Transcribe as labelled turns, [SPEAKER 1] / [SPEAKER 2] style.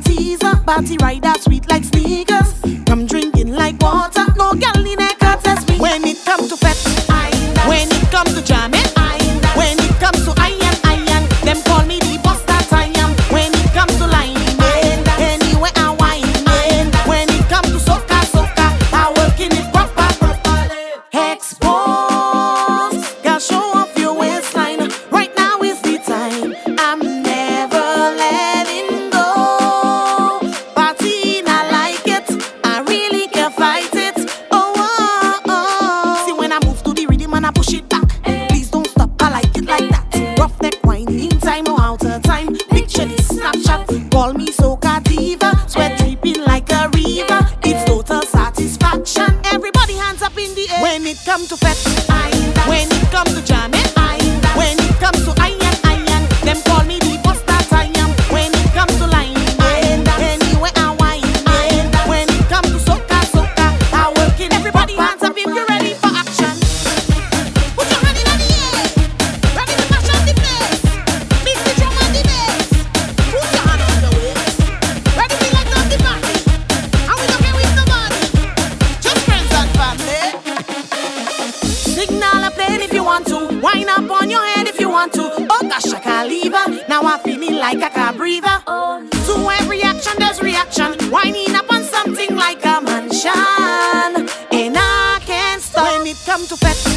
[SPEAKER 1] teaser. body rider sweet like sneakers. Come drinking like water. No girl in a contest me. When it comes to fete, when it comes to jamming. So fat. Wind up on your if you want to. Oh gosh, I can't leave her. Now I'm feeling like To every action, there's reaction. Winding up on something like a mansion. And I can't stop. When it comes to fete